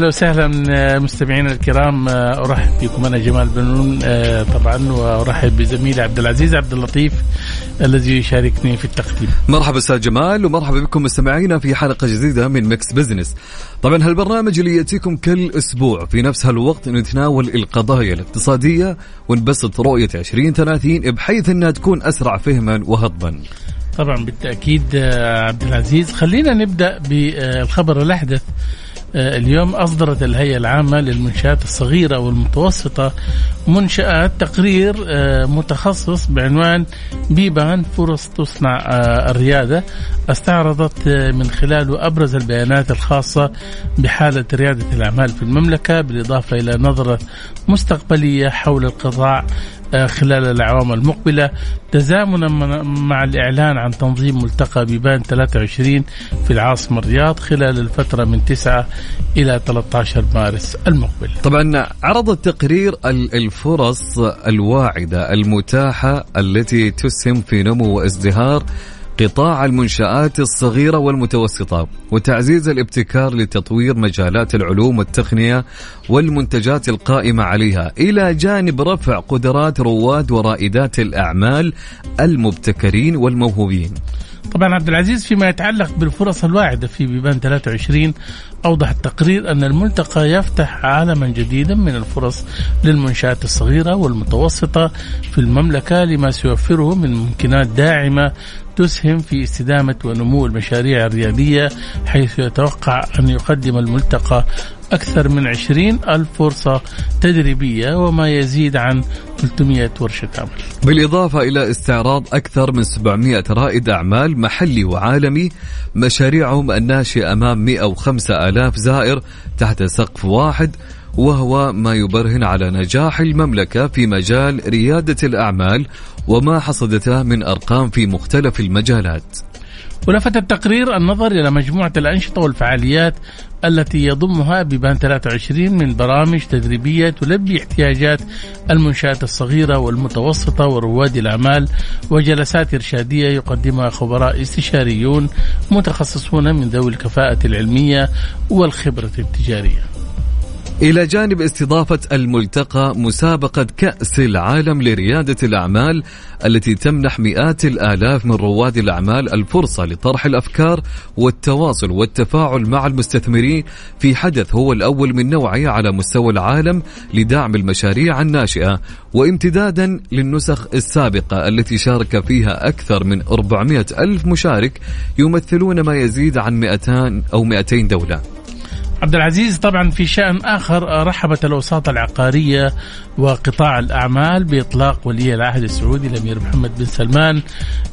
أهلا وسهلا آه، مستمعينا الكرام آه، أرحب بكم أنا جمال بنون آه، طبعا وأرحب بزميلي عبد العزيز عبد اللطيف الذي يشاركني في التقديم. مرحبا أستاذ جمال ومرحبا بكم مستمعينا في حلقة جديدة من Mix Business. طبعا هالبرنامج اللي يأتيكم كل أسبوع في نفس هالوقت نتناول القضايا الاقتصادية ونبسط رؤية 2030 بحيث إنها تكون أسرع فهما وهضما. طبعا بالتأكيد عبد العزيز خلينا نبدأ بالخبر الأحدث اليوم أصدرت الهيئة العامة للمنشآت الصغيرة والمتوسطة منشآت تقرير آه، متخصص بعنوان بيبان فرص تصنع آه، الريادة. استعرضت من خلاله أبرز البيانات الخاصة بحالة ريادة الأعمال في المملكة بالإضافة إلى نظرة مستقبلية حول القطاع آه، خلال الأعوام المقبلة. تزامنا مع الإعلان عن تنظيم ملتقى بيبان 23 في العاصمة الرياض خلال الفترة من 9 إلى 13 مارس المقبل. طبعا عرض التقرير الفرص الواعدة المتاحة التي تسهم في نمو وازدهار قطاع المنشآت الصغيرة والمتوسطة وتعزيز الابتكار لتطوير مجالات العلوم والتقنية والمنتجات القائمة عليها إلى جانب رفع قدرات رواد ورائدات الأعمال المبتكرين والموهوبين. طبعا عبد العزيز فيما يتعلق بالفرص الواعدة في بيبان 23 أوضح التقرير أن الملتقى يفتح عالما جديدا من الفرص للمنشآت الصغيرة والمتوسطة في المملكة لما سيوفره من ممكنات داعمة تسهم في استدامة ونمو المشاريع الريادية حيث يتوقع أن يقدم الملتقى أكثر من 20 ألف فرصة تدريبية وما يزيد عن 300 ورشة عمل. بالإضافة إلى استعراض أكثر من 700 رائد أعمال محلي وعالمي مشاريعهم الناشئة أمام 105 آلاف زائر تحت سقف واحد وهو ما يبرهن على نجاح المملكة في مجال ريادة الأعمال وما حصدته من أرقام في مختلف المجالات. ولفت التقرير النظر إلى مجموعة الأنشطة والفعاليات التي يضمها بيبان 23 من برامج تدريبية تلبي احتياجات المنشآت الصغيرة والمتوسطة ورواد الأعمال وجلسات إرشادية يقدمها خبراء استشاريون متخصصون من ذوي الكفاءة العلمية والخبرة التجارية. إلى جانب استضافة الملتقى مسابقة كأس العالم لريادة الأعمال التي تمنح مئات الآلاف من رواد الأعمال الفرصة لطرح الأفكار والتواصل والتفاعل مع المستثمرين في حدث هو الأول من نوعه على مستوى العالم لدعم المشاريع الناشئة وامتدادا للنسخ السابقة التي شارك فيها أكثر من 400 ألف مشارك يمثلون ما يزيد عن 200 أو 200 دولة. عبد العزيز طبعا في شأن آخر رحبت الأوساط العقارية وقطاع الأعمال بإطلاق ولي العهد السعودي الأمير محمد بن سلمان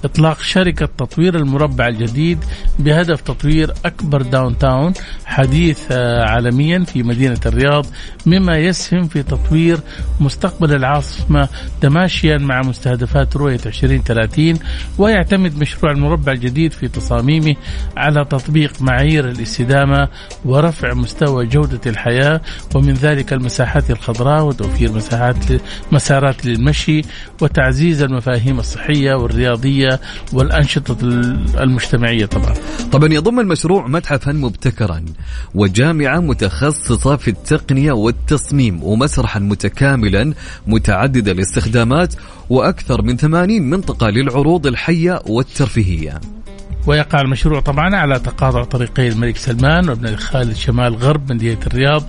إطلاق شركة تطوير المربع الجديد بهدف تطوير أكبر داون تاون حديث آه، عالميا في مدينة الرياض مما يسهم في تطوير مستقبل العاصمة تماشيا مع مستهدفات رؤية 2030 ويعتمد مشروع المربع الجديد في تصاميمه على تطبيق معايير الاستدامة ورفع مستوى جودة الحياة ومن ذلك المساحات الخضراء وتوفير مساحات مسارات للمشي وتعزيز المفاهيم الصحية والرياضية والأنشطة المجتمعية طبعا. طبعا يضم المشروع متحفا مبتكرا وجامعة متخصصة في التقنية والتصميم ومسرحا متكاملا متعدد الاستخدامات وأكثر من 80 منطقة للعروض الحية والترفيهية. ويقع المشروع طبعا على تقاطع طريقي الملك سلمان وابن خالد شمال غرب مدينة الرياض.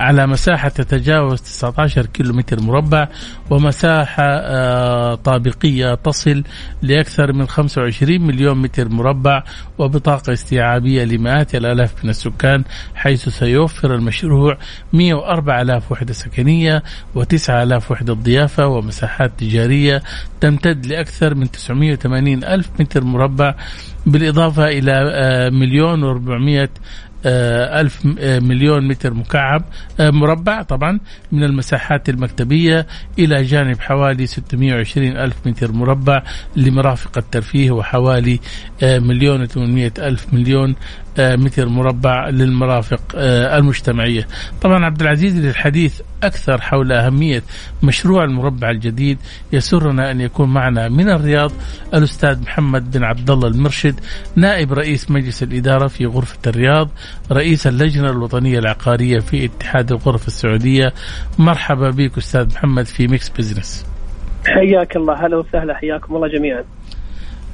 على مساحة تتجاوز 19 كيلو متر مربع ومساحة آه، طابقية تصل لأكثر من 25 مليون متر مربع وبطاقة استيعابية لمئات الآلاف من السكان حيث سيوفر المشروع 104 آلاف وحدة سكنية و9 آلاف وحدة ضيافة ومساحات تجارية تمتد لأكثر من 980 ألف متر مربع بالإضافة إلى آه، مليون و400 آه، ألف آه، مليون متر مكعب مربع طبعا من المساحات المكتبية إلى جانب حوالي 620 ألف متر مربع لمرافق الترفيه وحوالي مليون و800 ألف مليون آه، متر مربع للمرافق آه، المجتمعية. طبعا عبد العزيز للحديث أكثر حول أهمية مشروع المربع الجديد يسرنا أن يكون معنا من الرياض الأستاذ محمد بن عبد الله المرشد نائب رئيس مجلس الإدارة في غرفة الرياض رئيس اللجنة الوطنية العقارية في اتحاد الغرف السعودية. مرحبا بك أستاذ محمد في Mix Business. حياك الله هلا وسهلا حياكم الله جميعا.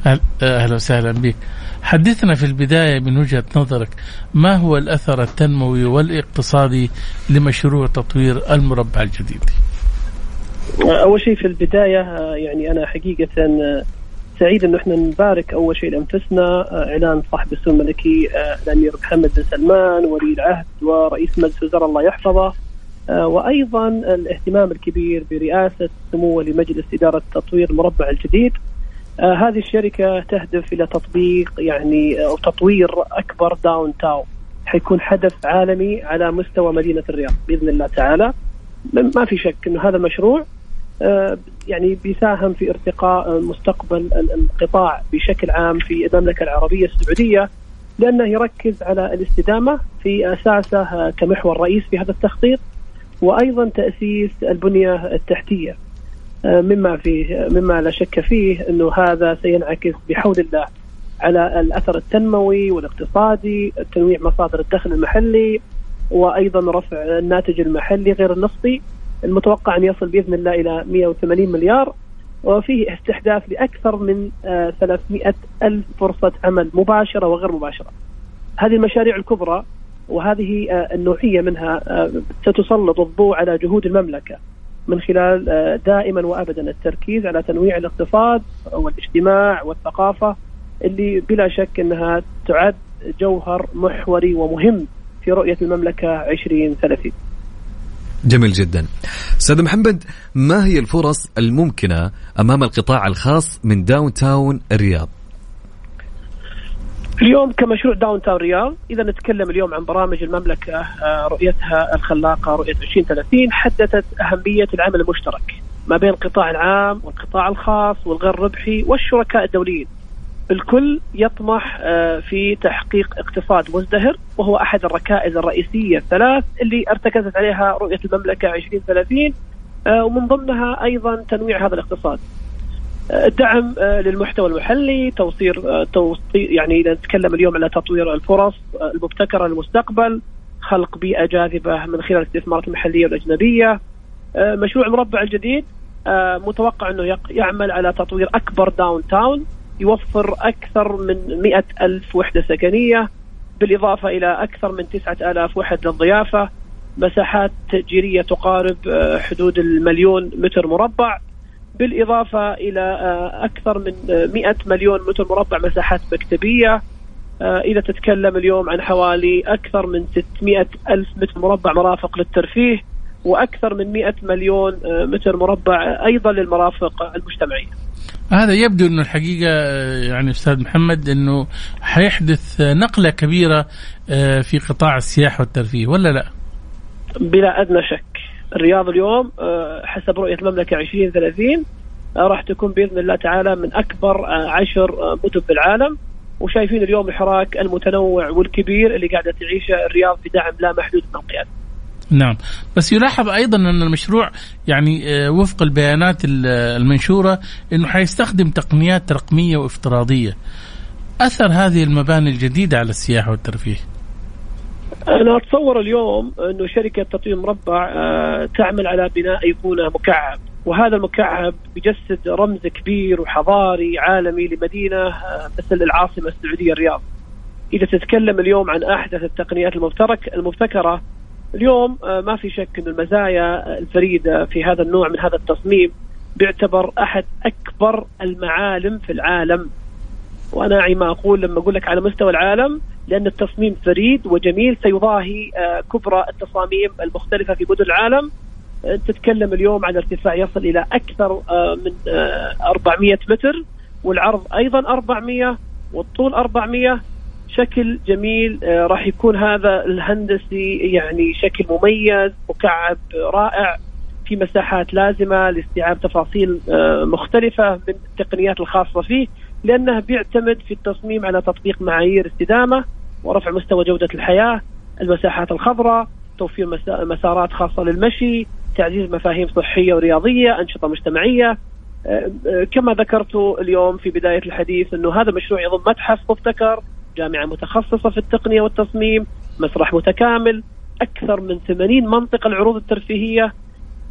أهلا وسهلا بك. حدثنا في البداية من وجهة نظرك ما هو الأثر التنموي والاقتصادي لمشروع تطوير المربع الجديد؟ أول شيء في البداية يعني أنا حقيقة سعيد انه إحنا نبارك أول شيء لأنفسنا. إعلان صاحب السمو الملكي الأمير محمد بن سلمان ولي العهد ورئيس مجلس الوزراء الله يحفظه. وأيضا الاهتمام الكبير برئاسة سمو لمجلس إدارة تطوير المربع الجديد. هذه الشركة تهدف إلى تطبيق يعني أو تطوير أكبر داون تاون حيكون حدث عالمي على مستوى مدينة الرياض بإذن الله تعالى. ما في شك أن هذا المشروع آه يعني بيساهم في ارتقاء مستقبل القطاع بشكل عام في المملكة العربية السعودية لأنه يركز على الاستدامة في أساسه كمحور رئيس في هذا التخطيط وأيضا تأسيس البنية التحتية. آه، مما فيه مما لا شك فيه إنه هذا سينعكس بحول الله على الأثر التنموي والاقتصادي، تنويع مصادر الدخل المحلي وأيضا رفع الناتج المحلي غير النفطي المتوقع أن يصل بإذن الله إلى 180 مليار وفيه استحداث لأكثر من 300 آه، ألف فرصة عمل مباشرة وغير مباشرة. هذه المشاريع الكبرى وهذه آه، النوعية منها ستسلط الضوء على جهود المملكة من خلال آه، دائما وابدا التركيز على تنويع الاقتصاد والاجتماع والثقافة اللي بلا شك إنها تعد جوهر محوري ومهم في رؤية المملكة 2030. جميل جدا. أستاذ محمد ما هي الفرص الممكنة أمام القطاع الخاص من downtown الرياض؟ اليوم كمشروع downtown رياض إذا نتكلم اليوم عن برامج المملكة آه، رؤيتها الخلاقة رؤية 2030 حددت أهمية العمل المشترك ما بين القطاع العام والقطاع الخاص والغير ربحي والشركاء الدوليين الكل يطمح آه، في تحقيق اقتصاد مزدهر وهو أحد الركائز الرئيسية الثلاث اللي ارتكزت عليها رؤية المملكة 2030 آه، ومن ضمنها أيضا تنويع هذا الاقتصاد. الدعم للمحتوى المحلي توصير توصير يعني إذا نتكلم اليوم على تطوير الفرص المبتكره للمستقبل خلق بيئة جاذبة من خلال الاستثمارات المحليه والاجنبيه مشروع مربع الجديد متوقع إنه يعمل على تطوير أكبر داون تاون يوفر أكثر من مئة ألف وحدة سكنية بالإضافة إلى أكثر من تسعة آلاف وحدة للضيافة مساحات تأجيرية تقارب آه، حدود المليون متر مربع. بالإضافة إلى آه، أكثر من 100 مليون متر مربع مساحات مكتبية. آه، إذا تتكلم اليوم عن حوالي أكثر من 600 ألف متر مربع مرافق للترفيه وأكثر من 100 مليون متر مربع أيضا للمرافق المجتمعية. هذا يبدو إنه الحقيقة يعني أستاذ محمد إنه حيحدث نقلة كبيرة آه، في قطاع السياحة والترفيه ولا لا؟ بلا أدنى شك. الرياض اليوم آه، حسب رؤية المملكة 2030 آه، راح تكون بإذن الله تعالى من أكبر عشر مدن بالعالم. وشايفين اليوم الحراك المتنوع والكبير اللي قاعدة تعيشه الرياض بدعم لا محدود من القيادة. نعم. بس يلاحظ أيضا أن المشروع يعني آه، وفق البيانات المنشورة إنه حيستخدم تقنيات رقمية وافتراضية. أثر هذه المباني الجديدة على السياحة والترفيه. أنا أتصور اليوم أنه شركة تطوير مربع آه، تعمل على بناء ايقونه مكعب وهذا المكعب بيجسد رمز كبير وحضاري عالمي لمدينة آه، مثل العاصمة السعودية الرياض. إذا تتكلم اليوم عن أحدث التقنيات المبتكرة اليوم آه، ما في شك أن المزايا الفريدة في هذا النوع من هذا التصميم بيعتبر أحد أكبر المعالم في العالم أعي ما أقول لما أقول لك على مستوى العالم لأن التصميم فريد وجميل سيضاهي آه، كبرى التصاميم المختلفة في مدن العالم. آه، تتكلم اليوم عن ارتفاع يصل إلى أكثر من 400 متر والعرض أيضا 400 والطول 400 شكل جميل آه، راح يكون هذا الهندسي يعني شكل مميز مكعب رائع في مساحات لازمة لاستيعاب تفاصيل آه، مختلفة من التقنيات الخاصة فيه. لأنه بيعتمد في التصميم على تطبيق معايير استدامة ورفع مستوى جودة الحياة، المساحات الخضراء، توفير مسارات خاصة للمشي، تعزيز مفاهيم صحية ورياضية، أنشطة مجتمعية، آه، كما ذكرت اليوم في بداية الحديث أنه هذا المشروع يضم متحف مبتكر جامعة متخصصة في التقنية والتصميم مسرح متكامل أكثر من 80 منطقة العروض الترفيهية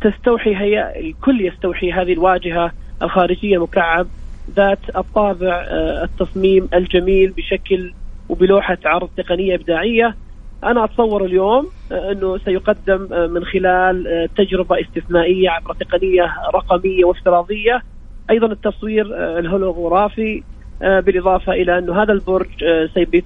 تستوحي هي الكل يستوحي هذه الواجهة الخارجية مكعب ذات الطابع آه، التصميم الجميل بشكل وبلوحة عرض تقنية إبداعية. أنا أتصور اليوم آه، أنه سيقدم آه، من خلال تجربة استثنائية عبر تقنية رقمية وافتراضية. أيضا التصوير الهولوغرافي بالإضافة إلى أنه هذا البرج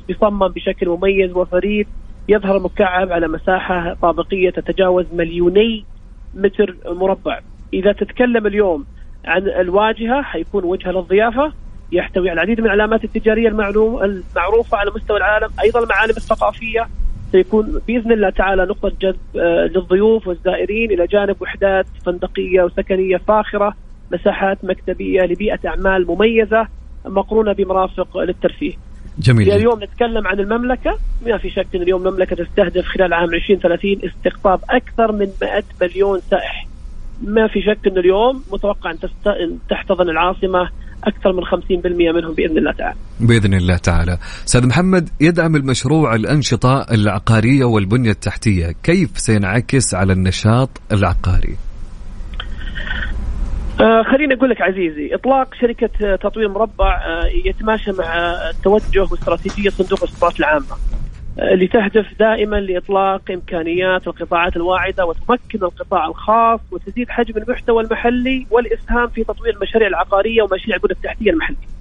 سيصمم بشكل مميز وفريد. يظهر مكعب على مساحة طابقية تتجاوز مليوني متر مربع. إذا تتكلم اليوم عن الواجهة حيكون وجهة للضيافة يحتوي على العديد من العلامات التجارية المعلوم المعروفة على مستوى العالم، أيضا المعالم الثقافية سيكون بإذن الله تعالى نقطة جذب آه، للضيوف والزائرين إلى جانب وحدات فندقية وسكنية فاخرة، مساحات مكتبية لبيئة أعمال مميزة مقرونة بمرافق للترفيه. جميل اليوم نتكلم عن المملكة ما في شك إن اليوم المملكة تستهدف خلال عام 2030 استقطاب أكثر من 100 مليون سائح. ما في شك ان اليوم متوقع أن تحتضن العاصمة أكثر من 50% منهم بإذن الله تعالى. بإذن الله تعالى. أستاذ محمد يدعم المشروع الأنشطة العقارية والبنية التحتية، كيف سينعكس على النشاط العقاري؟ آه خليني أقول لك عزيزي إطلاق شركة تطوير مربع آه يتماشى مع التوجه واستراتيجية صندوق الاستثمارات العامة اللي تهدف دائما لإطلاق إمكانيات القطاعات الواعدة وتمكن القطاع الخاص وتزيد حجم المحتوى المحلي والإسهام في تطوير المشاريع العقارية ومشاريع البنى التحتية المحلية.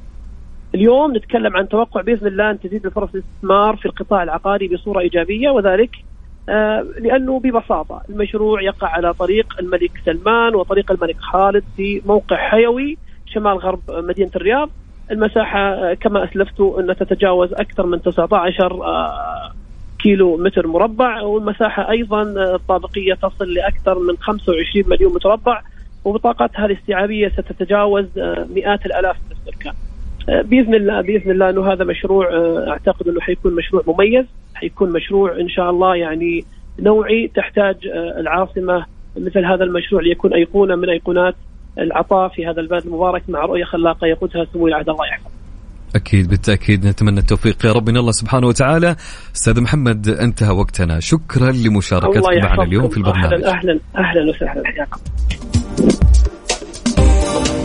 اليوم نتكلم عن توقع بإذن الله أن تزيد الفرص الاستثمار في القطاع العقاري بصورة إيجابية وذلك آه، لأنه ببساطة المشروع يقع على طريق الملك سلمان وطريق الملك خالد في موقع حيوي شمال غرب مدينة الرياض المساحة آه، كما أسلفت انها تتجاوز أكثر من 19 آه، كيلو متر مربع والمساحة أيضا الطابقية تصل لأكثر من 25 مليون متربع وبطاقتها الاستيعابية ستتجاوز مئات الألاف من السكان. بإذن الله بإذن الله إنه هذا مشروع أعتقد إنه حيكون مشروع مميز حيكون مشروع إن شاء الله يعني نوعي تحتاج العاصمة مثل هذا المشروع ليكون أيقونة من أيقونات العطاء في هذا البلد المبارك مع رؤية خلاقة يقودها سمو العهد الله يحفظه. أكيد بالتأكيد نتمنى التوفيق يا رب من الله سبحانه وتعالى. أستاذ محمد انتهى وقتنا. شكرا لمشاركتك معنا اليوم في البرنامج. أهلا أهلا أهلا وسهلا حياكم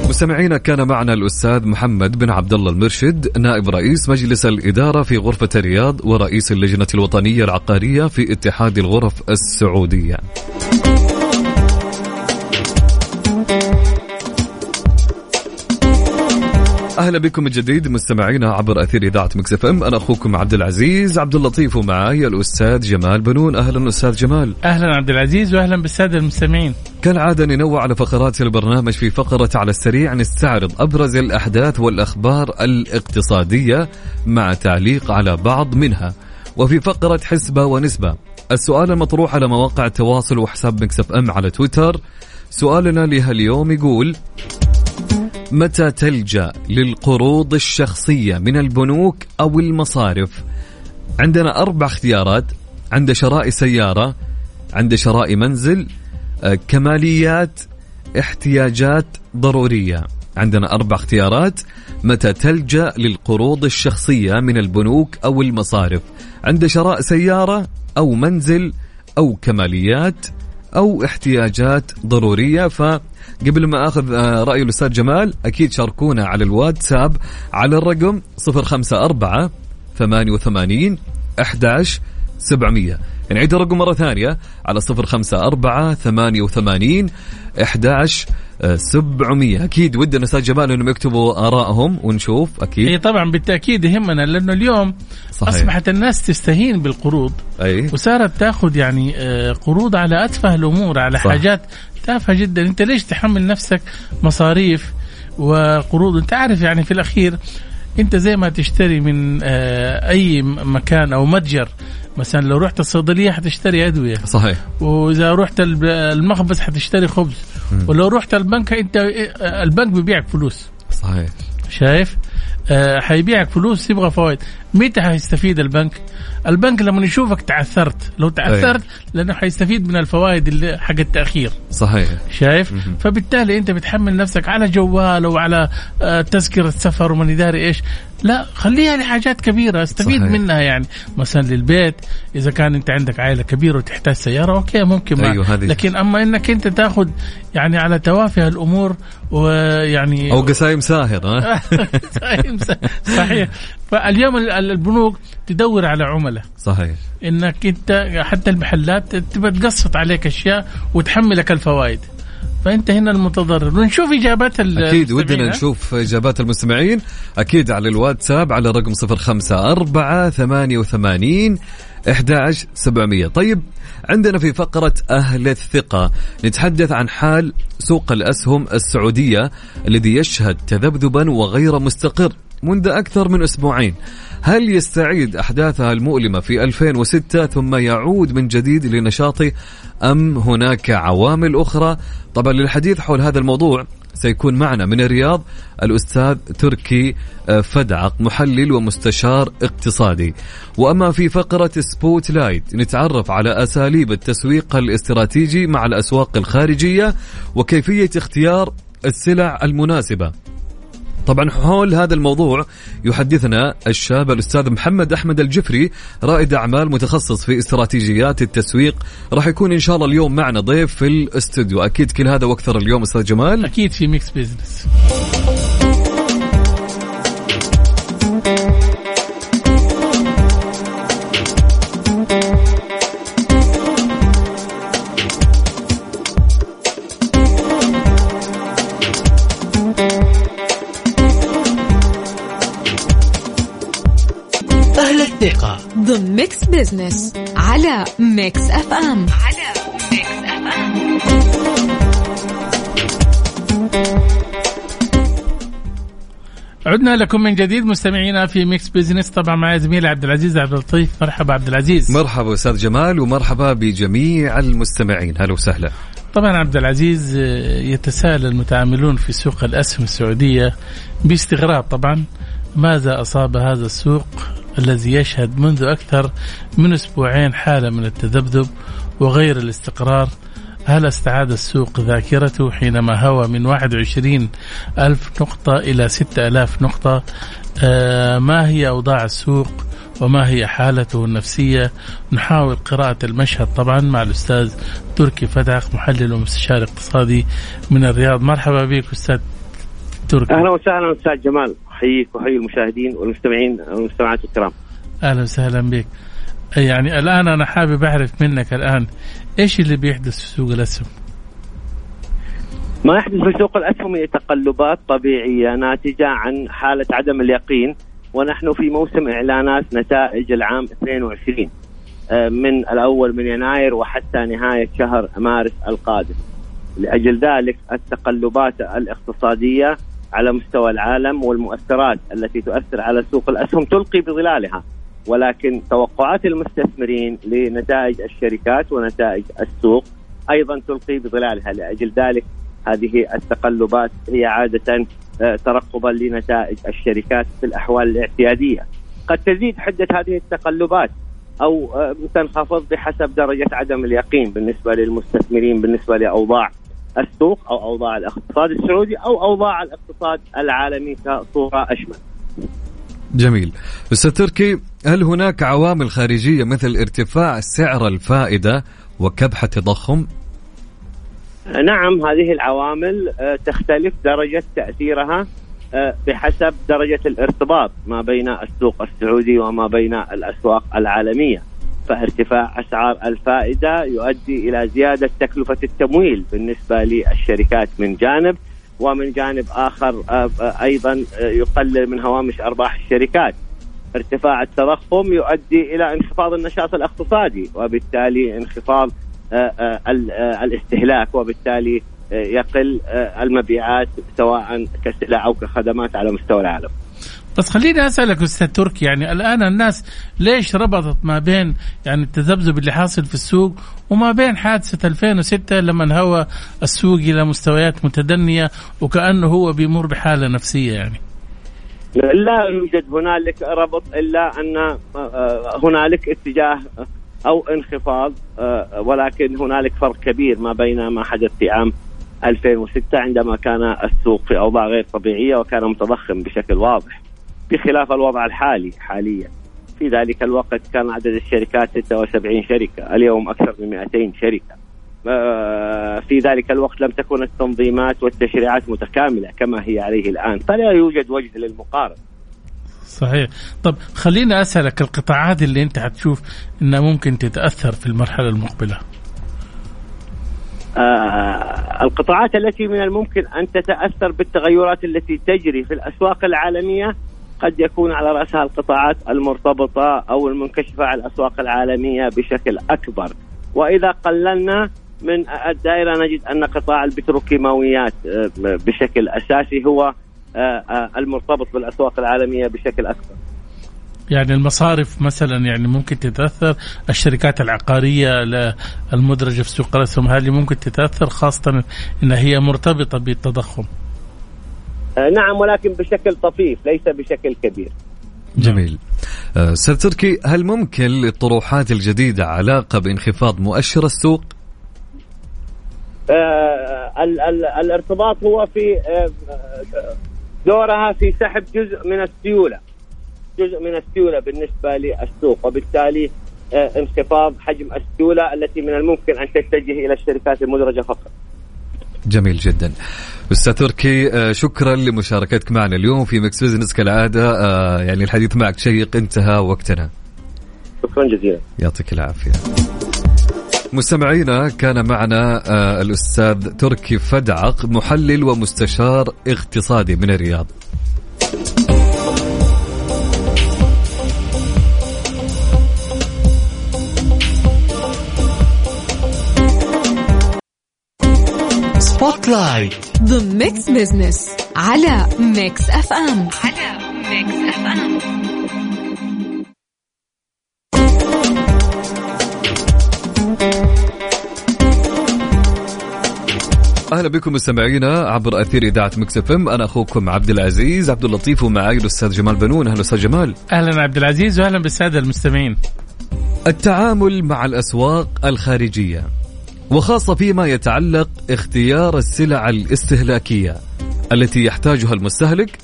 مستمعينا كان معنا الأستاذ محمد بن عبد الله المرشد نائب رئيس مجلس الإدارة في غرفة الرياض ورئيس اللجنة الوطنية العقارية في اتحاد الغرف السعودية. أهلا بكم من جديد مستمعينا عبر أثير إذاعة Mix FM. أنا أخوكم عبد العزيز عبد اللطيف ومعي الأستاذ جمال بنون. أهلا أستاذ جمال. أهلا عبد العزيز وأهلا بالسادة المستمعين. كالعادة ننوع على فقرات البرنامج في فقرة على السريع. نستعرض أبرز الأحداث والأخبار الاقتصادية مع تعليق على بعض منها. وفي فقرة حسبة ونسبة. السؤال المطروح على مواقع التواصل وحساب Mix FM على تويتر. سؤالنا لهاليوم يقول متى تلجأ للقروض الشخصية من البنوك أو المصارف؟ عندنا أربع اختيارات. عند شراء سيارة عند شراء منزل آه، كماليات احتياجات ضرورية. عندنا أربع اختيارات. متى تلجأ للقروض الشخصية من البنوك أو المصارف؟ عند شراء سيارة أو منزل أو كماليات. أو احتياجات ضرورية. فقبل ما أخذ آه، رأي الأستاذ جمال أكيد شاركونا على الواتساب على الرقم 054 88 11 700 نعيد الرقم مرة ثانية على صفر خمسة أربعة ثمانية وثمانين إحداش سبعمية. أكيد ودنا أستاذ جمال أنهم يكتبوا آرائهم ونشوف أكيد. إي طبعا بالتأكيد يهمنا لأنه اليوم صحيح. أصبحت الناس تستهين بالقروض. أي. وصارت تأخذ يعني آه، قروض على أتفه الأمور على صح. حاجات تافهة جدا. أنت ليش تحمل نفسك مصاريف وقروض؟ أنت عارف يعني في الأخير أنت زي ما تشتري من آه، أي مكان أو متجر مثلا لو رحت الصيدلية حتشتري أدوية. صحيح. وإذا رحت المخبز حتشتري خبز. ولو رحت البنك أنت البنك بيبيعك فلوس. صحيح. شايف؟ آه حيبيعك فلوس يبغى فوائد. متى حيستفيد البنك؟ البنك لما يشوفك تعثرت. لو تعثرت لأنه حيستفيد من الفوائد اللي حق التأخير. صحيح. شايف؟ فبالتالي أنت بتحمل نفسك على جوال وعلى آه تذكرة سفر ومن داري إيش. لا خليها لحاجات كبيرة استفيد صحيح. منها يعني. مثلا للبيت إذا كان أنت عندك عائلة كبيرة وتحتاج سيارة أوكي ممكن ما. أيوه، هذه- لكن أما إنك أنت تاخذ يعني على توافه الأمور ويعني أو قسايم ساهر ها صحيح. فاليوم ال- ال- البنوك تدور على عملاء. صحيح. إنك أنت حتى المحلات تبى تقسط عليك أشياء وتحملك الفوائد. فأنت هنا المتضرر. ونشوف إجابات أكيد ودنا؟ نشوف إجابات المستمعين. أكيد على الواتساب على الرقم 054 88 11700 طيب عندنا في فقرة أهل الثقة نتحدث عن حال سوق الأسهم السعودية الذي يشهد تذبذبا وغير مستقر. منذ أكثر من أسبوعين. هل يستعيد أحداثها المؤلمة في 2006 ثم يعود من جديد لنشاطه أم هناك عوامل أخرى؟ طبعا للحديث حول هذا الموضوع سيكون معنا من الرياض الأستاذ تركي آه، فدعق محلل ومستشار اقتصادي. وأما في فقرة spotlight نتعرف على أساليب التسويق الاستراتيجي مع الأسواق الخارجية وكيفية اختيار السلع المناسبة. طبعا حول هذا الموضوع يحدثنا الشاب الأستاذ محمد أحمد الجفري رائد أعمال متخصص في استراتيجيات التسويق. راح يكون إن شاء الله اليوم معنا ضيف في الاستوديو. أكيد كل هذا وأكثر اليوم أستاذ جمال. أكيد في Mix Business ضمن Mix Business على Mix FM على Mix FM عدنا لكم من جديد مستمعينا في Mix Business طبعا معي زميلي عبد العزيز عبد اللطيف. مرحبا عبد العزيز. مرحبا أستاذ جمال ومرحبا بجميع المستمعين. هلا وسهلا. طبعا عبد العزيز آه، يتساءل المتعاملون في سوق الأسهم السعودية باستغراب طبعا. ماذا أصاب هذا السوق؟ الذي يشهد منذ أكثر من أسبوعين حالة من التذبذب وغير الاستقرار هل استعاد السوق ذاكرته حينما هوى من 21 ألف نقطة إلى 6 ألاف نقطة؟ آه ما هي أوضاع السوق وما هي حالته النفسية؟ نحاول قراءة المشهد طبعا مع الأستاذ تركي فتح محلل ومستشار اقتصادي من الرياض. مرحبا بك أستاذ تركي. أهلا وسهلا أستاذ جمال. أحييك وأحيي المشاهدين والمستمعين والمستمعات الكرام. أهلا وسهلا بك. يعني الآن أنا حابب أعرف منك الآن إيش اللي بيحدث في سوق الأسهم؟ ما يحدث في سوق الأسهم هي تقلبات طبيعية ناتجة عن حالة عدم اليقين ونحن في موسم إعلانات نتائج العام 22 آه، من الأول من يناير وحتى نهاية شهر مارس القادم. لأجل ذلك التقلبات الاقتصادية على مستوى العالم والمؤثرات التي تؤثر على سوق الأسهم تلقي بظلالها ولكن توقعات المستثمرين لنتائج الشركات ونتائج السوق أيضا تلقي بظلالها لأجل ذلك هذه التقلبات هي عادة آه، ترقبا لنتائج الشركات في الأحوال الاعتيادية. قد تزيد حدة هذه التقلبات أو آه، تنخفض بحسب درجة عدم اليقين بالنسبة للمستثمرين بالنسبة لأوضاع السوق أو أوضاع الاقتصاد السعودي أو أوضاع الاقتصاد العالمي كصورة أشمل. جميل. أستاذ تركي هل هناك عوامل خارجية مثل ارتفاع سعر الفائدة وكبح التضخم نعم هذه العوامل آه، تختلف درجة تأثيرها آه، بحسب درجة الارتباط ما بين السوق السعودي وما بين الأسواق العالمية. فارتفاع أسعار الفائدة يؤدي إلى زيادة تكلفة التمويل بالنسبة للشركات من جانب ومن جانب آخر آه، آه، أيضا آه، يقلل من هوامش أرباح الشركات. ارتفاع التضخم يؤدي إلى انخفاض النشاط الاقتصادي وبالتالي انخفاض الاستهلاك وبالتالي يقل المبيعات سواء كسلع أو كخدمات على مستوى العالم. بس خليني أسألك أستاذ تركي يعني الآن الناس ليش ربطت ما بين يعني التذبذب اللي حاصل في السوق وما بين حادثة 2006 لما هوى السوق إلى مستويات متدنية وكأنه هو بيمر بحالة نفسية يعني لا يوجد هنالك ربط إلا أن آه، هنالك اتجاه أو انخفاض آه، ولكن هنالك فرق كبير ما بين ما حدث في عام 2006 عندما كان السوق في أوضاع غير طبيعية وكان متضخم بشكل واضح. بخلاف الوضع الحالي حاليا. في ذلك الوقت كان عدد الشركات 76 شركة اليوم أكثر من 200 شركة. في ذلك الوقت لم تكن التنظيمات والتشريعات متكاملة كما هي عليه الآن فلا يوجد وجه للمقارنة. صحيح. طب خليني أسألك القطاعات اللي أنت حتشوف أنها ممكن تتأثر في المرحلة المقبلة؟ آه القطاعات التي من الممكن أن تتأثر بالتغيرات التي تجري في الأسواق العالمية قد يكون على رأسها القطاعات المرتبطة أو المنكشفة على الأسواق العالمية بشكل أكبر وإذا قللنا من الدائرة نجد أن قطاع البتروكيماويات آه، بشكل أساسي هو آه، آه، المرتبط بالأسواق العالمية بشكل أكبر. يعني المصارف مثلا يعني ممكن تتأثر، الشركات العقارية المدرجة في سوق الاسهم هذه ممكن تتأثر خاصة انها هي مرتبطة بالتضخم. آه، نعم ولكن بشكل طفيف ليس بشكل كبير. جميل. آه، سر تركي هل ممكن للطروحات الجديدة علاقة بانخفاض مؤشر السوق؟ آه ال ال الارتباط هو في آه دورها في سحب جزء من السيولة جزء من السيولة بالنسبة للسوق وبالتالي آه انخفاض حجم السيولة التي من الممكن أن تتجه إلى الشركات المدرجة فقط. جميل جدا. أستاذ تركي آه، شكرا لمشاركتك معنا اليوم في Mix Business كالعادة. آه، يعني الحديث معك شيق انتهى وقتنا. شكرا جزيلا. يعطيك العافية. مستمعينا كان معنا آه، الأستاذ تركي فدعق محلل ومستشار اقتصادي من الرياض. spotlight ضمن Mix Business على Mix FM على Mix FM وسهلا بكم مستمعينا عبر أثير إذاعة Mix FM أنا أخوكم عبد العزيز عبد اللطيف ومعي الأستاذ جمال بنون. أهلا أستاذ جمال. أهلا عبد العزيز وأهلا بالسادة المستمعين. التعامل مع الأسواق الخارجية. وخاصة فيما يتعلق اختيار السلع الاستهلاكية التي يحتاجها المستهلك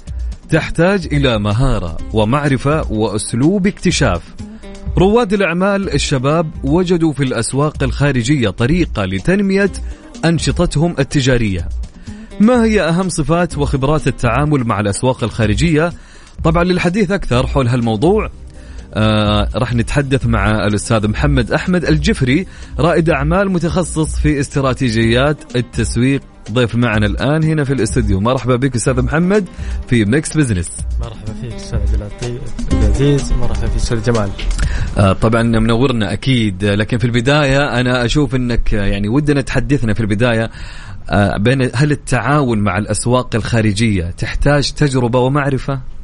تحتاج إلى مهارة ومعرفة وأسلوب اكتشاف. رواد الأعمال الشباب وجدوا في الأسواق الخارجية طريقة لتنمية أنشطتهم التجارية. ما هي أهم صفات وخبرات التعامل مع الأسواق الخارجية؟ طبعا للحديث أكثر حول هالموضوع. آه راح نتحدث مع الأستاذ محمد أحمد الجفري رائد أعمال متخصص في استراتيجيات التسويق. ضيف معنا الآن هنا في الاستوديو. مرحبا بك أستاذ محمد في Mix Business مرحبا فيك أستاذ عبد العزيز. مرحبا في أستاذ جمال. آه طبعا منورنا أكيد لكن في البداية أنا أشوف إنك يعني ودنا تحدثنا في البداية آه بين هل التعاون مع الأسواق الخارجية تحتاج تجربة ومعرفة؟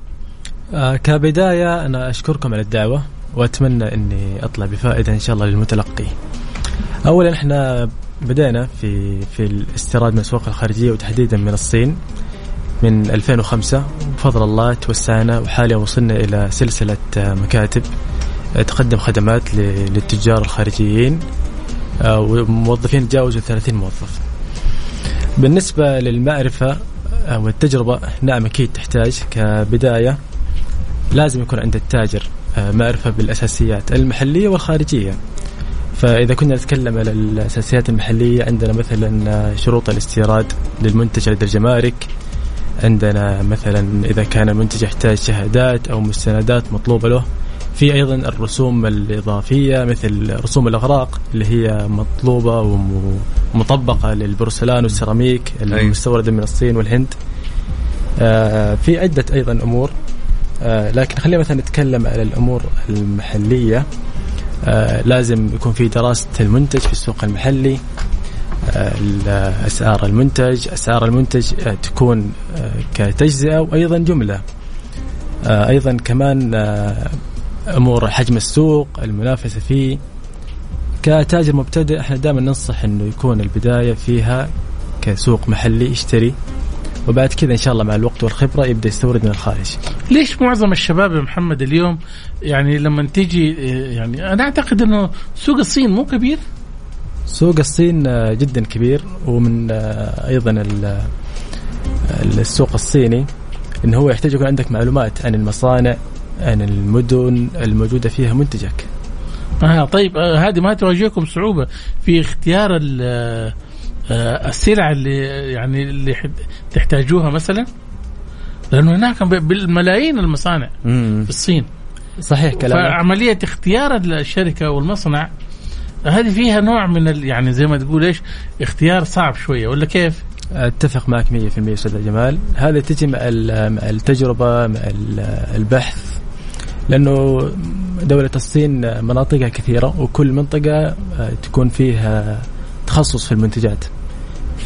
آه كبداية أنا أشكركم على الدعوة وأتمنى إني أطلع بفائدة إن شاء الله للمتلقي. اولا إحنا بدأنا في في الاستيراد من الاسواق الخارجية وتحديدا من الصين من 2005 بفضل الله توسعنا وحاليا وصلنا إلى سلسلة مكاتب تقدم خدمات للتجار الخارجيين وموظفين تجاوزوا 30 موظف. بالنسبة للمعرفة والتجربة نعم أكيد تحتاج كبداية لازم يكون عند التاجر معرفة بالأساسيات المحلية والخارجية. فإذا كنا نتكلم على الأساسيات المحلية عندنا مثلا شروط الاستيراد للمنتج لدى الجمارك عندنا مثلا إذا كان المنتج يحتاج شهادات أو مستندات مطلوبة له. في أيضا الرسوم الإضافية مثل رسوم الأغراق اللي هي مطلوبة ومطبقة للبورسلان والسيراميك المستوردة من الصين والهند. آه في عدة أيضا أمور. آه لكن خلينا مثلا نتكلم على الأمور المحلية. آه لازم يكون في دراسة المنتج في السوق المحلي. آه أسعار المنتج. أسعار المنتج آه تكون آه كتجزئة وأيضا جملة. آه أيضا كمان آه أمور حجم السوق المنافسة فيه. كتاجر مبتدئ إحنا دائما ننصح إنه يكون البداية فيها كسوق محلي يشتري. وبعد كذا إن شاء الله مع الوقت والخبرة يبدأ يستورد من الخارج. ليش معظم الشباب يا محمد اليوم يعني لما تيجي يعني أنا أعتقد إنه سوق الصين مو كبير؟ سوق الصين جدا كبير ومن أيضا السوق الصيني انه هو يحتاج يكون عندك معلومات عن المصانع عن المدن الموجودة فيها منتجك. آه طيب آه هذه ما تواجهكم صعوبة في اختيار السلع اللي يعني اللي تحتاجوها مثلا لأنه هناك بالملايين المصانع مم. في الصين صحيح كلامك فعملية اختيار الشركة والمصنع هذه فيها نوع من ال يعني زي ما تقول إيش اختيار صعب شوية ولا كيف؟ أتفق معك 100% أستاذ جمال هذا تجي مع مع التجربة مع البحث لأنه دولة الصين مناطقها كثيرة وكل منطقة تكون فيها تخصص في المنتجات.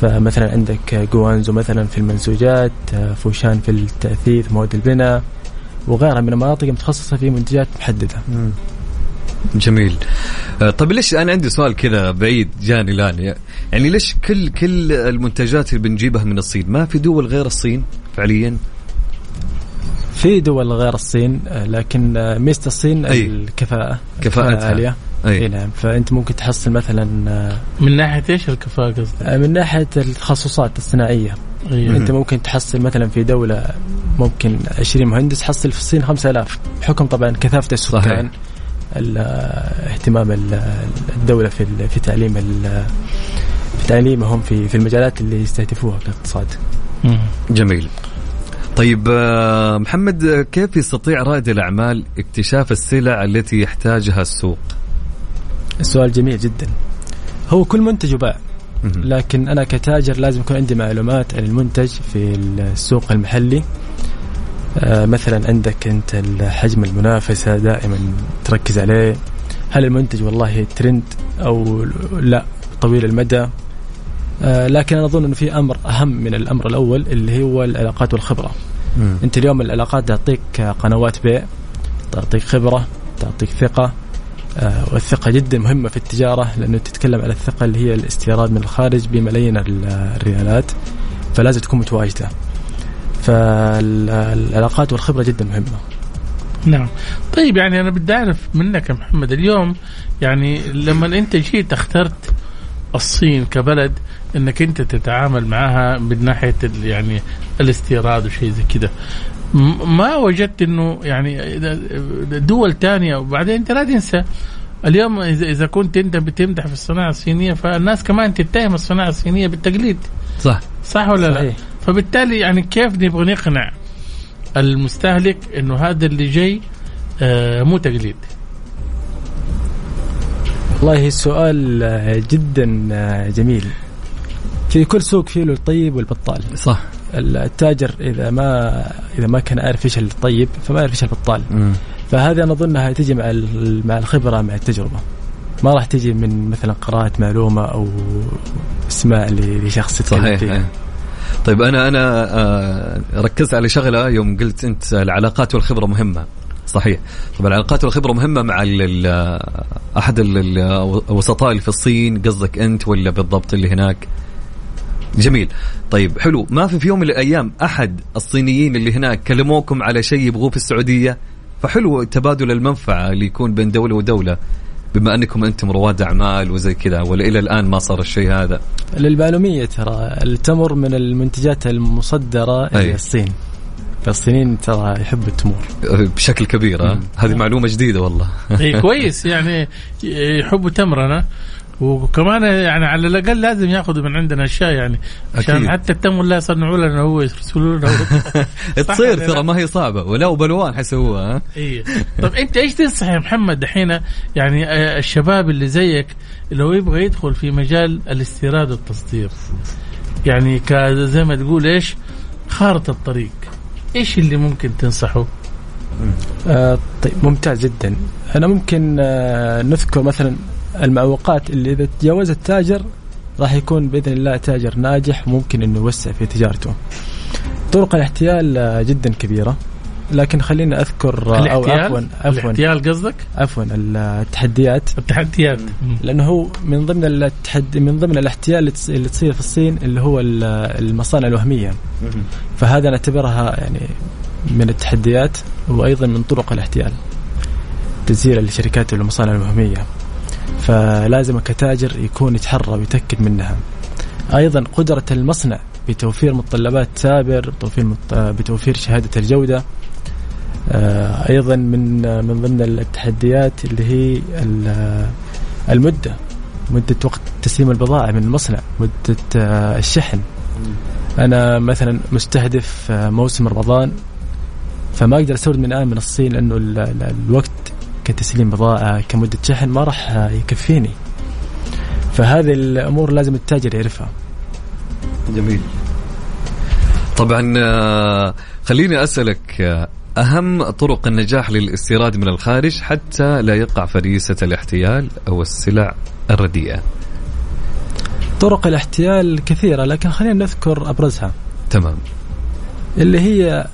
فمثلا عندك جوانزو مثلا في المنسوجات فوشان في التأثيث مواد البناء وغيرها من المناطق المتخصصة في منتجات محددة. جميل. طيب ليش أنا عندي سؤال كذا بعيد جاني الآن؟ يعني ليش كل كل المنتجات اللي بنجيبها من الصين؟ ما في دول غير الصين فعليا؟ في دول غير الصين لكن ميزة الصين أي. الكفاءة كفاءتها. عالية. اي نعم فأنت ممكن تحصل مثلا من ناحية إيش الكفاءة قصدك؟ من ناحية التخصصات الصناعية أيوة. أنت ممكن تحصل مثلا في دولة ممكن 20 مهندس حصل في الصين 5000 بحكم طبعا كثافة السكان صحيح. ال- اهتمام ال- الدولة في ال- في تعليم ال- في تعليمهم في في المجالات اللي يستهدفوها كاقتصاد مم. جميل طيب آه، محمد آه، كيف يستطيع رائد الأعمال اكتشاف السلع التي يحتاجها السوق؟ السؤال جميل جدا. هو كل منتج يباع. لكن أنا كتاجر لازم يكون عندي معلومات عن المنتج في السوق المحلي. آه، مثلا عندك أنت حجم المنافسة دائما تركز عليه. هل المنتج والله ترند أو لا؟ طويل المدى. آه، لكن أنا أظن إنه في أمر أهم من الأمر الأول اللي هو العلاقات والخبرة. أنت اليوم العلاقات تعطيك قنوات بيع تعطيك خبرة تعطيك ثقة. والثقة جدا مهمة في التجارة لأنه تتكلم على الثقة اللي هي الاستيراد من الخارج بملايين الريالات فلازم تكون متواجدة. فالعلاقات والخبرة جدا مهمة. نعم. طيب يعني أنا بدي أعرف منك يا محمد اليوم يعني لما أنت جيت اخترت الصين كبلد إنك أنت تتعامل معها من ناحية يعني الاستيراد وشيء زي كذا ما وجدت إنه يعني دول تانية. وبعدين أنت لا تنسى اليوم اذا إذا كنت أنت بتمدح في الصناعة الصينية فالناس كمان تتهم الصناعة الصينية بالتقليد. صح. صح ولا صحيح. لا؟ فبالتالي يعني كيف نبغى نقنع المستهلك إنه هذا اللي جاي آه مو تقليد؟ والله سؤال آه، جدا آه، جميل. في كل سوق فيه له الطيب والبطال. صح. التاجر إذا ما إذا ما كان عارف إيش الطيب فما يعرف إيش البطال. فهذه أنا أظنها تجي مع مع الخبرة مع التجربة. ما راح تجي من مثلا قراءة معلومة أو إسماع لشخص صحيح فيه. طيب أنا أنا آه، ركزت على شغلة يوم قلت أنت العلاقات والخبرة مهمة. صحيح. طبعا العلاقات والخبرة مهمة مع ال أحد الوسطاء اللي في الصين قصدك أنت ولا بالضبط اللي هناك؟ جميل. طيب حلو. ما في في يوم من الأيام أحد الصينيين اللي هناك كلموكم على شيء يبغوه في السعودية؟ فحلو تبادل المنفعة اللي يكون بين دولة ودولة بما أنكم أنتم رواد أعمال وزي كذا ولا إلى الآن ما صار الشيء هذا. للمعلومية ترى التمر من المنتجات المصدرة إلى الصين. فالصينيين ترى يحبوا التمور بشكل كبير ها؟ هذه معلومة جديدة والله. إي كويس. يعني يحبوا تمرنا. وكمان يعني على الأقل لازم ياخذوا من عندنا أشياء يعني عشان أكيد. حتى التمر لا يصنعوا لنا هو يرسلوا لنا تصير ترى ما هي صعبة ولو بالوان حيسووها اي طب أنت إيش تنصح يا محمد دحين؟ يعني آه، الشباب اللي زيك هو يبغى يدخل في مجال الاستيراد والتصدير. يعني زي ما تقول إيش؟ خارطة الطريق. إيش اللي ممكن تنصحه؟ آه طيب ممتاز جدا. أنا ممكن آه نذكر مثلا المعوقات اللي إذا تجاوزها التاجر راح يكون بإذن الله تاجر ناجح وممكن إنه يوسع في تجارته. طرق الاحتيال آه، جدا كبيرة. لكن خلينا أذكر آه، أو عفوا عفوا. الاحتيال قصدك؟ عفوا التحديات. التحديات. لأنه هو من ضمن التحدي من ضمن الاحتيال اللي تصير في الصين اللي هو المصانع الوهمية. فهذا نعتبرها يعني من التحديات وأيضا من طرق الاحتيال. تسجيل الشركات والمصانع الوهمية. فلازم كتاجر يكون يتحرى ويتأكد منها. أيضا قدرة المصنع بتوفير متطلبات سابر بتوفير, بتوفير شهادة الجودة. آه، أيضا من من ضمن التحديات اللي هي المدة مدة وقت تسليم البضائع من المصنع مدة آه، الشحن. أنا مثلا مستهدف آه، موسم رمضان فما أقدر أستورد من الآن من الصين لأنه الوقت كتسليم بضاعة كمدة شحن ما راح يكفيني. فهذه الأمور لازم التاجر يعرفها. جميل. طبعا آه، خليني أسألك آه، أهم طرق النجاح للاستيراد من الخارج حتى لا يقع فريسة الاحتيال أو السلع الرديئة؟ طرق الاحتيال كثيرة لكن خلينا نذكر أبرزها. تمام. اللي هي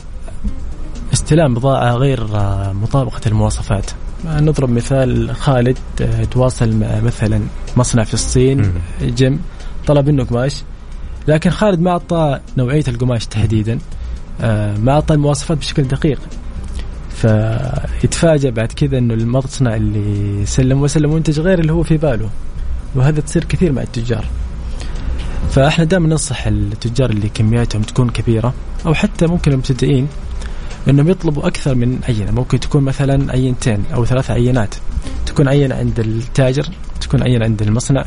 استلام بضاعة غير آه، مطابقة المواصفات. نضرب مثال خالد آه، تواصل مع مثلا مصنع في الصين جيم طلب منه قماش. لكن خالد ما أعطى نوعية القماش تحديدا آه، ما أعطى المواصفات بشكل دقيق. فيتفاجأ بعد كذا إنه المصنع اللي سلم وسلم منتج غير اللي هو في باله وهذا تصير كثير مع التجار. فإحنا دائما ننصح التجار اللي كمياتهم تكون كبيرة أو حتى ممكن المبتدئين إنهم يطلبوا أكثر من عينة. ممكن تكون مثلا عينتين أو ثلاث عينات. تكون عينة عند التاجر تكون عينة عند المصنع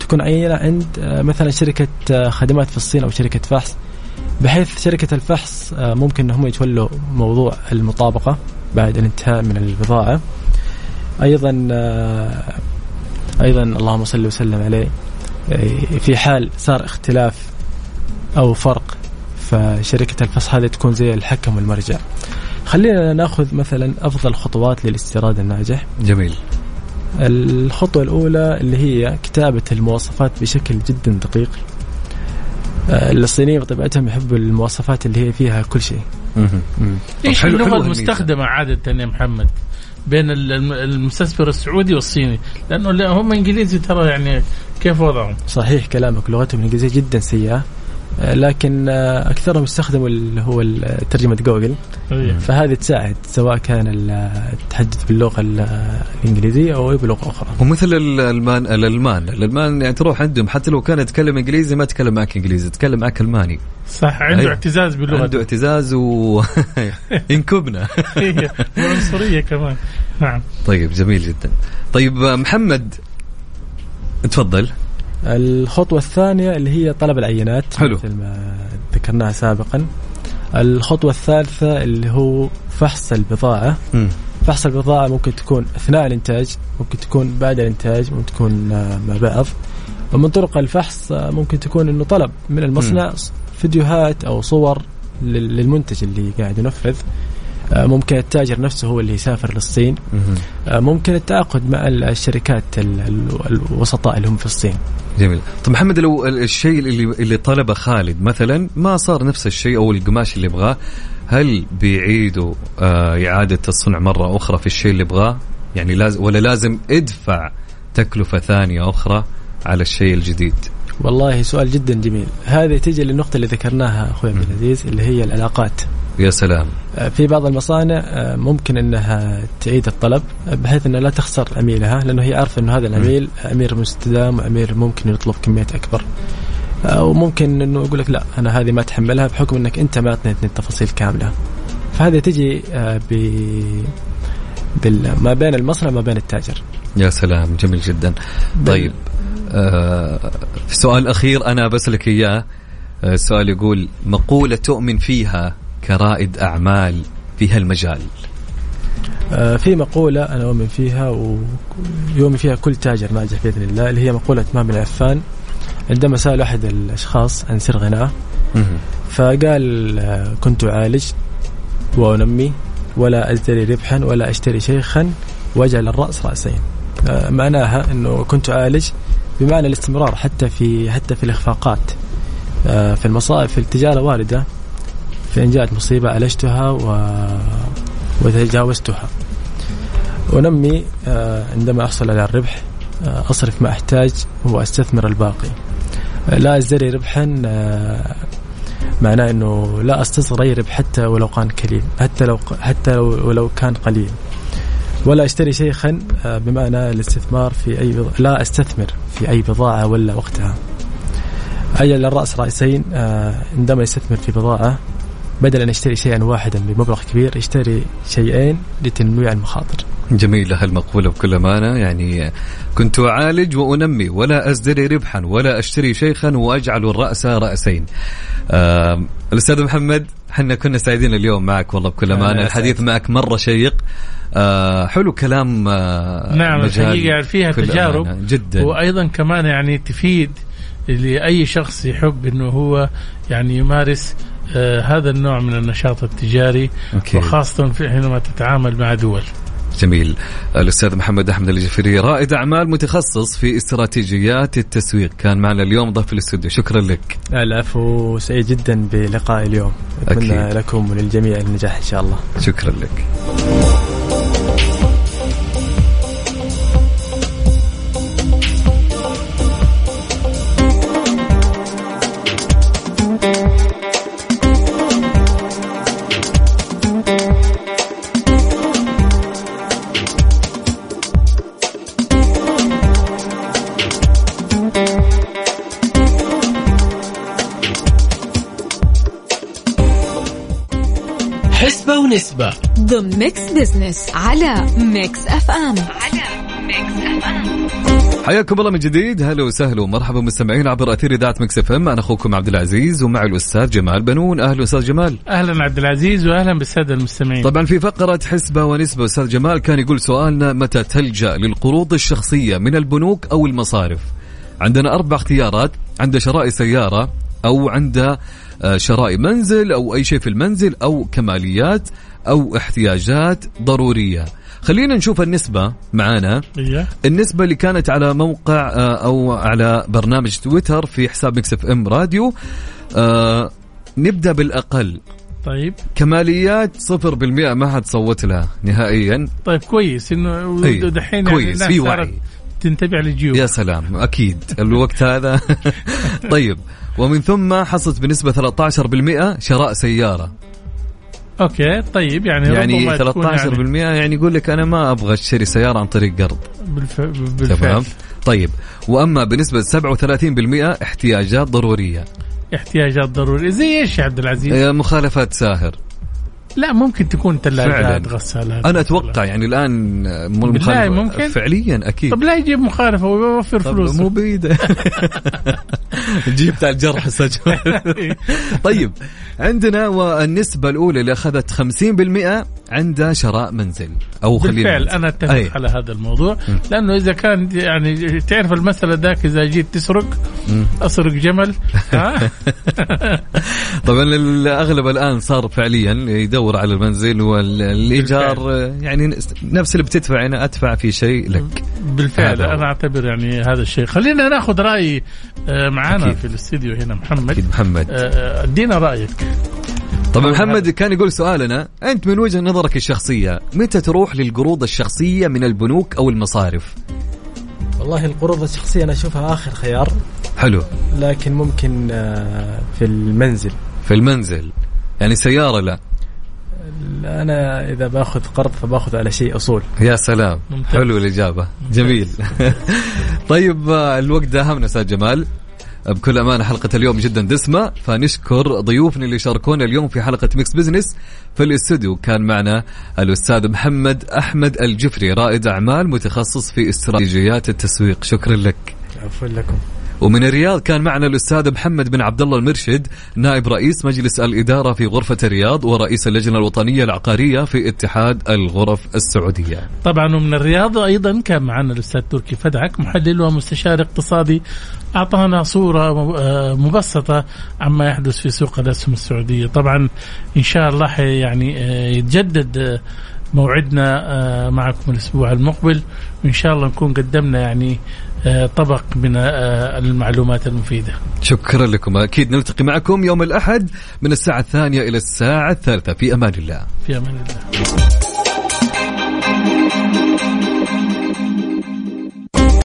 تكون عينة عند آه، مثلا شركة آه، خدمات في الصين أو شركة فحص. بحيث شركة الفحص آه، ممكن انهم يتولوا موضوع المطابقة بعد الانتهاء من البضاعة. أيضا أيضا اللهم صل وسلم عليه في حال صار اختلاف أو فرق فشركة الفصح هذه تكون زي الحكم والمرجع. خلينا ناخذ مثلا أفضل خطوات للاستيراد الناجح. جميل. الخطوة الأولى اللي هي كتابة المواصفات بشكل جدا دقيق. آه، الصينيين بطبيعتهم يحبوا المواصفات اللي هي فيها كل شيء. إيش اللغة المستخدمة عادة يا محمد بين ال- الم- المستثمر السعودي والصيني؟ لأنه لا هم إنجليزي ترى يعني كيف وضعهم؟ صحيح كلامك لغتهم الانجليزيه جدا سيئة. لكن آه، أكثرهم يستخدموا اللي هو ترجمة جوجل. إيه. فهذه تساعد سواء كان ال- التحدث باللغة ال- الإنجليزية أو اي بلغة أخرى. ومثل الألمان الألمان. الألمان يعني تروح عندهم حتى لو كان يتكلم إنجليزي ما تكلم معك إنجليزي تكلم معك ألماني. صح عنده أيوة. اعتزاز عنده بلغته اعتزاز و ينكبنا هي وعنصريه كمان. نعم. طيب جميل جدا. طيب محمد تفضل. الخطوة الثانية اللي هي طلب العينات حلو. مثل ما ذكرناها سابقا. الخطوة الثالثة اللي هو فحص البضاعة. مم. فحص البضاعة ممكن تكون أثناء الإنتاج ممكن تكون بعد الإنتاج ممكن تكون آه، مع بعض. ومن طرق الفحص آه، ممكن تكون أنه طلب من المصنع فيديوهات أو صور لل- للمنتج اللي قاعد ينفذ. ممكن التاجر نفسه هو اللي يسافر للصين. آه، ممكن التعاقد مع ال- الشركات ال- ال- الوسطاء اللي هم في الصين. جميل. طب محمد لو ال- الشيء اللي اللي طلبه خالد مثلا ما صار نفس الشيء أو القماش اللي يبغاه هل بيعيدوا آه إعادة الصنع مرة أخرى في الشيء اللي يبغاه؟ يعني لازم ولا لازم ادفع تكلفة ثانية أخرى على الشيء الجديد؟ والله سؤال جدا جميل. هذه تيجي للنقطة اللي ذكرناها أخوي عبد العزيز اللي هي العلاقات. يا سلام. آه، في بعض المصانع آه، ممكن إنها تعيد الطلب آه، بحيث انها لا تخسر عميلها لأنه هي عارفة إنه هذا العميل أمير مستدام وأمير ممكن يطلب كميات أكبر. وممكن إنه يقول لك لا أنا هذه ما اتحملها بحكم إنك أنت ما أعطيتني التفاصيل كاملة. فهذه تجي ب بال... ما بين المصنع ما بين التاجر. يا سلام جميل جدا. طيب آه سؤال أخير أنا بسالك إياه. السؤال يقول مقولة تؤمن فيها كرائد أعمال في هالمجال؟ آه، في مقولة أنا أؤمن فيها ويؤمن فيها كل تاجر ناجح بإذن الله اللي هي مقولة إمام العفان عندما سأل أحد الأشخاص عن سر غناه. فقال آه، كنت أعالج وأنمي ولا أزدري ربحا ولا أشتري شيخا وأجعل الرأس رأسين. آه، معناها أنه كنت أعالج بمعنى الاستمرار حتى في حتى في الإخفاقات. في المصائب في التجارة واردة فإن جاءت مصيبة عالجتها و... وتجاوزتها. ونمي آه، عندما أحصل على الربح آه، أصرف ما أحتاج وأستثمر الباقي. آه، لا أزدري ربحا معناه إنه لا أستصغر أي ربح حتى ولو كان قليل حتى لو حتى لو ولو كان قليل. ولا أشتري شيخا بمعنى الاستثمار في أي بض... لا أستثمر في أي بضاعة ولا وقتها. أجل الراس رأسين آه، عندما يستثمر في بضاعة بدل أن يشتري شيئا واحدا بمبلغ كبير يشتري شيئين لتنويع المخاطر. جميلة هالمقولة بكل أمانة. يعني كنت أعالج وأنمي ولا أزدري ربحا ولا أشتري شيخا وأجعل الرأس رأسين. آه الأستاذ محمد حنا كنا سعيدين اليوم معك والله بكل أمانة. أنا الحديث معك مرة شيق. آه حلو كلام آه نعم مجال الحقيقة يعني فيها تجارب. جدا. وأيضا كمان يعني تفيد لأي شخص يحب إنه هو يعني يمارس آه هذا النوع من النشاط التجاري okay. وخاصة في حينما تتعامل مع دول. جميل. الأستاذ محمد أحمد الجفري رائد أعمال متخصص في استراتيجيات التسويق. كان معنا اليوم ضيف في الاستوديو. شكرا لك. العفو سعيد جدا بلقائي اليوم. أتمنى أكيد. لكم وللجميع النجاح إن شاء الله. شكرا لك. ونسبة ضمن Mix Business على Mix FM على Mix FM حياكم الله من جديد. هلا وسهلا ومرحبا مستمعين عبر أثير إذاعة Mix FM أنا أخوكم عبد العزيز ومعي الأستاذ جمال بنون. أهلا أستاذ جمال. أهلا عبد العزيز واهلا بالسادة المستمعين. طبعا في فقرة حسبة ونسبة أستاذ جمال كان يقول سؤالنا متى تلجأ للقروض الشخصية من البنوك أو المصارف؟ عندنا أربع اختيارات عند شراء سيارة أو عند آه، شراء منزل أو أي شيء في المنزل أو كماليات. أو احتياجات ضرورية. خلينا نشوف النسبة معانا. إيه؟ النسبة اللي كانت على موقع آه، أو على برنامج تويتر في حساب Mix FM Radio. آه، نبدأ بالأقل. طيب. كماليات صفر بالمئة ما حد صوت لها نهائيا. طيب كويس. إنه أي، دحين كويس، يعني الناس في وعي. تنتبه للجيوب. يا سلام أكيد. الوقت هذا. طيب ومن ثم حصلت بنسبة 13% شراء سيارة. أوكي طيب يعني يعني ربما تكون 13% يعني يقول لك أنا ما أبغى أشتري سيارة عن طريق قرض. بالف... تمام؟ بالفعل طيب وأما بنسبة 37% احتياجات ضرورية. احتياجات ضرورية. زي إيش يا عبد العزيز؟ آه، مخالفات ساهر. لا ممكن تكون. ثلاجات غسالات. أنا أتوقع يعني الآن مو بالله ممكن؟ فعليا أكيد. طب لا يجيب مخالفة ويوفر فلوس مو بيده جيب بتاع الجرح طيب عندنا والنسبة الأولى اللي أخذت 50% عندها شراء منزل أو خلينا بالفعل منزل. أنا أتفق أي. على هذا الموضوع. لأنه إذا كان يعني تعرف المثل ذاك إذا جيت تسرق أسرق جمل طبعا الأغلب الآن صار فعليا يدور على المنزل والإيجار آه، يعني نفس اللي بتدفع أنا أدفع في شيء لك. بالفعل. أنا أعتبر يعني هذا الشيء. خلينا ناخذ رأي آه، معانا. في الاستديو هنا محمد. أكيد محمد. آه، آه، أدينا رأيك. طبعا محمد كان يقول سؤالنا أنت من وجهة نظرك الشخصية متى تروح للقروض الشخصية من البنوك أو المصارف؟ والله القروض الشخصية أنا أشوفها آخر خيار. حلو. لكن ممكن آه، في المنزل. في المنزل. يعني سيارة لا أنا إذا باخذ قرض فباخذ على شيء أصول. يا سلام. ممتاز. حلو الإجابة. جميل. طيب آه، الوقت داهمنا أستاذ جمال. بكل أمانة حلقة اليوم جدا دسمة. فنشكر ضيوفنا اللي شاركونا اليوم في حلقة ميكس بزنس. في الاستوديو كان معنا الأستاذ محمد أحمد الجفري رائد أعمال متخصص في استراتيجيات التسويق. شكرا لك. عفوا لكم. ومن الرياض كان معنا الأستاذ محمد بن عبد الله المرشد نائب رئيس مجلس الإدارة في غرفة الرياض ورئيس اللجنة الوطنية العقارية في اتحاد الغرف السعودية. طبعا ومن الرياض أيضا كان معنا الأستاذ تركي فدعك محلل ومستشار اقتصادي أعطانا صورة آه، مبسطة عما يحدث في سوق الأسهم السعودية طبعا إن شاء الله يعني آه، يتجدد آه، موعدنا معكم الأسبوع المقبل وإن شاء الله نكون قدمنا يعني طبق من آه، المعلومات المفيدة. شكرا لكم. أكيد نلتقي معكم يوم الأحد من الساعة الثانية إلى الساعة الثالثة. في أمان الله. في أمان الله.